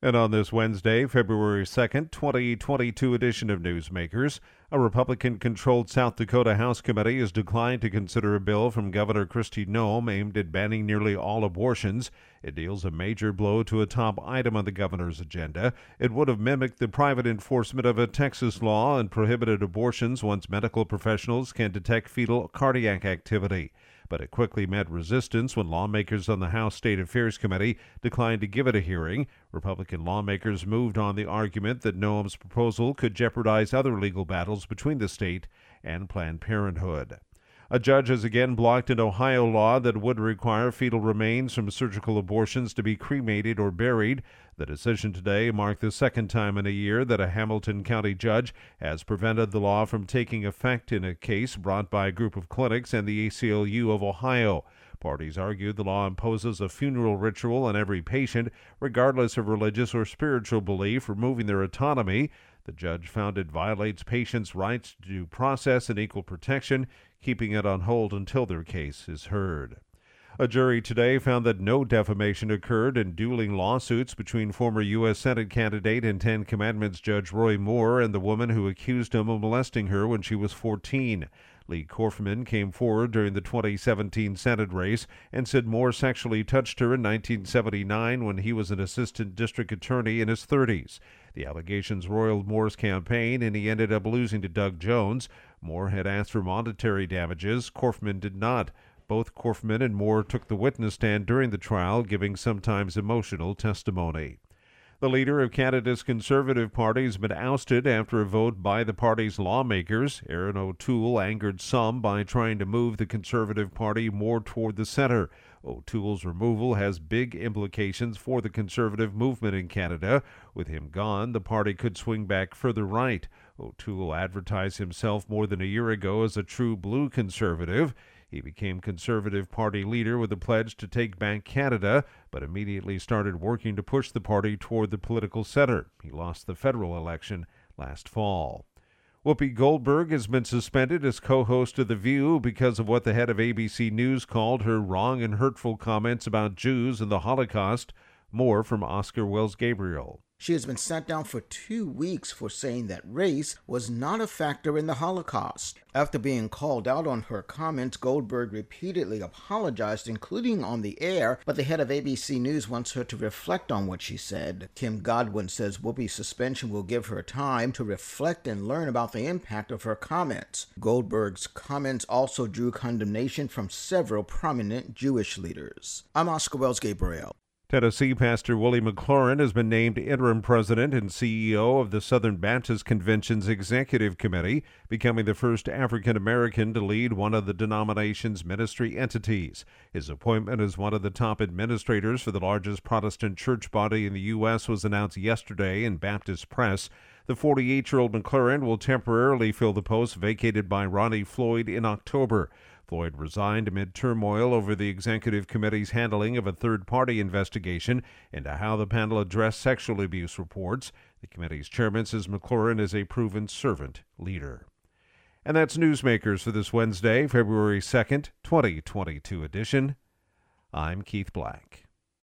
And on this Wednesday, February 2nd, 2022 edition of Newsmakers, a Republican controlled South Dakota House committee has declined to consider a bill from Governor Kristi Noem aimed at banning nearly all abortions. It deals a major blow to a top item on the governor's agenda. It would have mimicked the private enforcement of a Texas law and prohibited abortions once medical professionals can detect fetal cardiac activity but it quickly met resistance when lawmakers on the House State Affairs Committee declined to give it a hearing. Republican lawmakers moved on the argument that Noem's proposal could jeopardize other legal battles between the state and Planned Parenthood. A judge has again blocked an Ohio law that would require fetal remains from surgical abortions to be cremated or buried. The decision today marked the second time in a year that a Hamilton County judge has prevented the law from taking effect in a case brought by a group of clinics and the ACLU of Ohio. Parties argued the law imposes a funeral ritual on every patient, regardless of religious or spiritual belief, removing their autonomy. The judge found it violates patients' rights to due process and equal protection, keeping it on hold until their case is heard. A jury today found that no defamation occurred in dueling lawsuits between former U.S. Senate candidate and Ten Commandments Judge Roy Moore and the woman who accused him of molesting her when she was 14. Leigh Corfman came forward during the 2017 Senate race and said Moore sexually touched her in 1979 when he was an assistant district attorney in his 30s. The allegations roiled Moore's campaign, and he ended up losing to Doug Jones. Moore had asked for monetary damages. Corfman did not. Both Corfman and Moore took the witness stand during the trial, giving sometimes emotional testimony. The leader of Canada's Conservative Party has been ousted after a vote by the party's lawmakers. Erin O'Toole angered some by trying to move the Conservative Party more toward the center. O'Toole's removal has big implications for the conservative movement in Canada. With him gone, the party could swing back further right. O'Toole advertised himself more than a year ago as a true blue conservative. He became Conservative Party leader with a pledge to take back Canada, but immediately started working to push the party toward the political center. He lost the federal election last fall. Whoopi Goldberg has been suspended as co host of The View because of what the head of ABC News called her wrong and hurtful comments about Jews and the Holocaust. More from Oscar Wells Gabriel. She has been sat down for two weeks for saying that race was not a factor in the Holocaust. After being called out on her comments, Goldberg repeatedly apologized, including on the air, but the head of ABC News wants her to reflect on what she said. Kim Godwin says Whoopi's suspension will give her time to reflect and learn about the impact of her comments. Goldberg's comments also drew condemnation from several prominent Jewish leaders. I'm Oscar Wells Gabriel. Tennessee Pastor Willie McLaurin has been named interim president and CEO of the Southern Baptist Convention's Executive Committee, becoming the first African American to lead one of the denomination's ministry entities. His appointment as one of the top administrators for the largest Protestant church body in the U.S. was announced yesterday in Baptist Press. The 48 year old McLaurin will temporarily fill the post vacated by Ronnie Floyd in October. Floyd resigned amid turmoil over the executive committee's handling of a third party investigation into how the panel addressed sexual abuse reports. The committee's chairman says McLaurin is a proven servant leader. And that's Newsmakers for this Wednesday, February 2nd, 2022 edition. I'm Keith Black.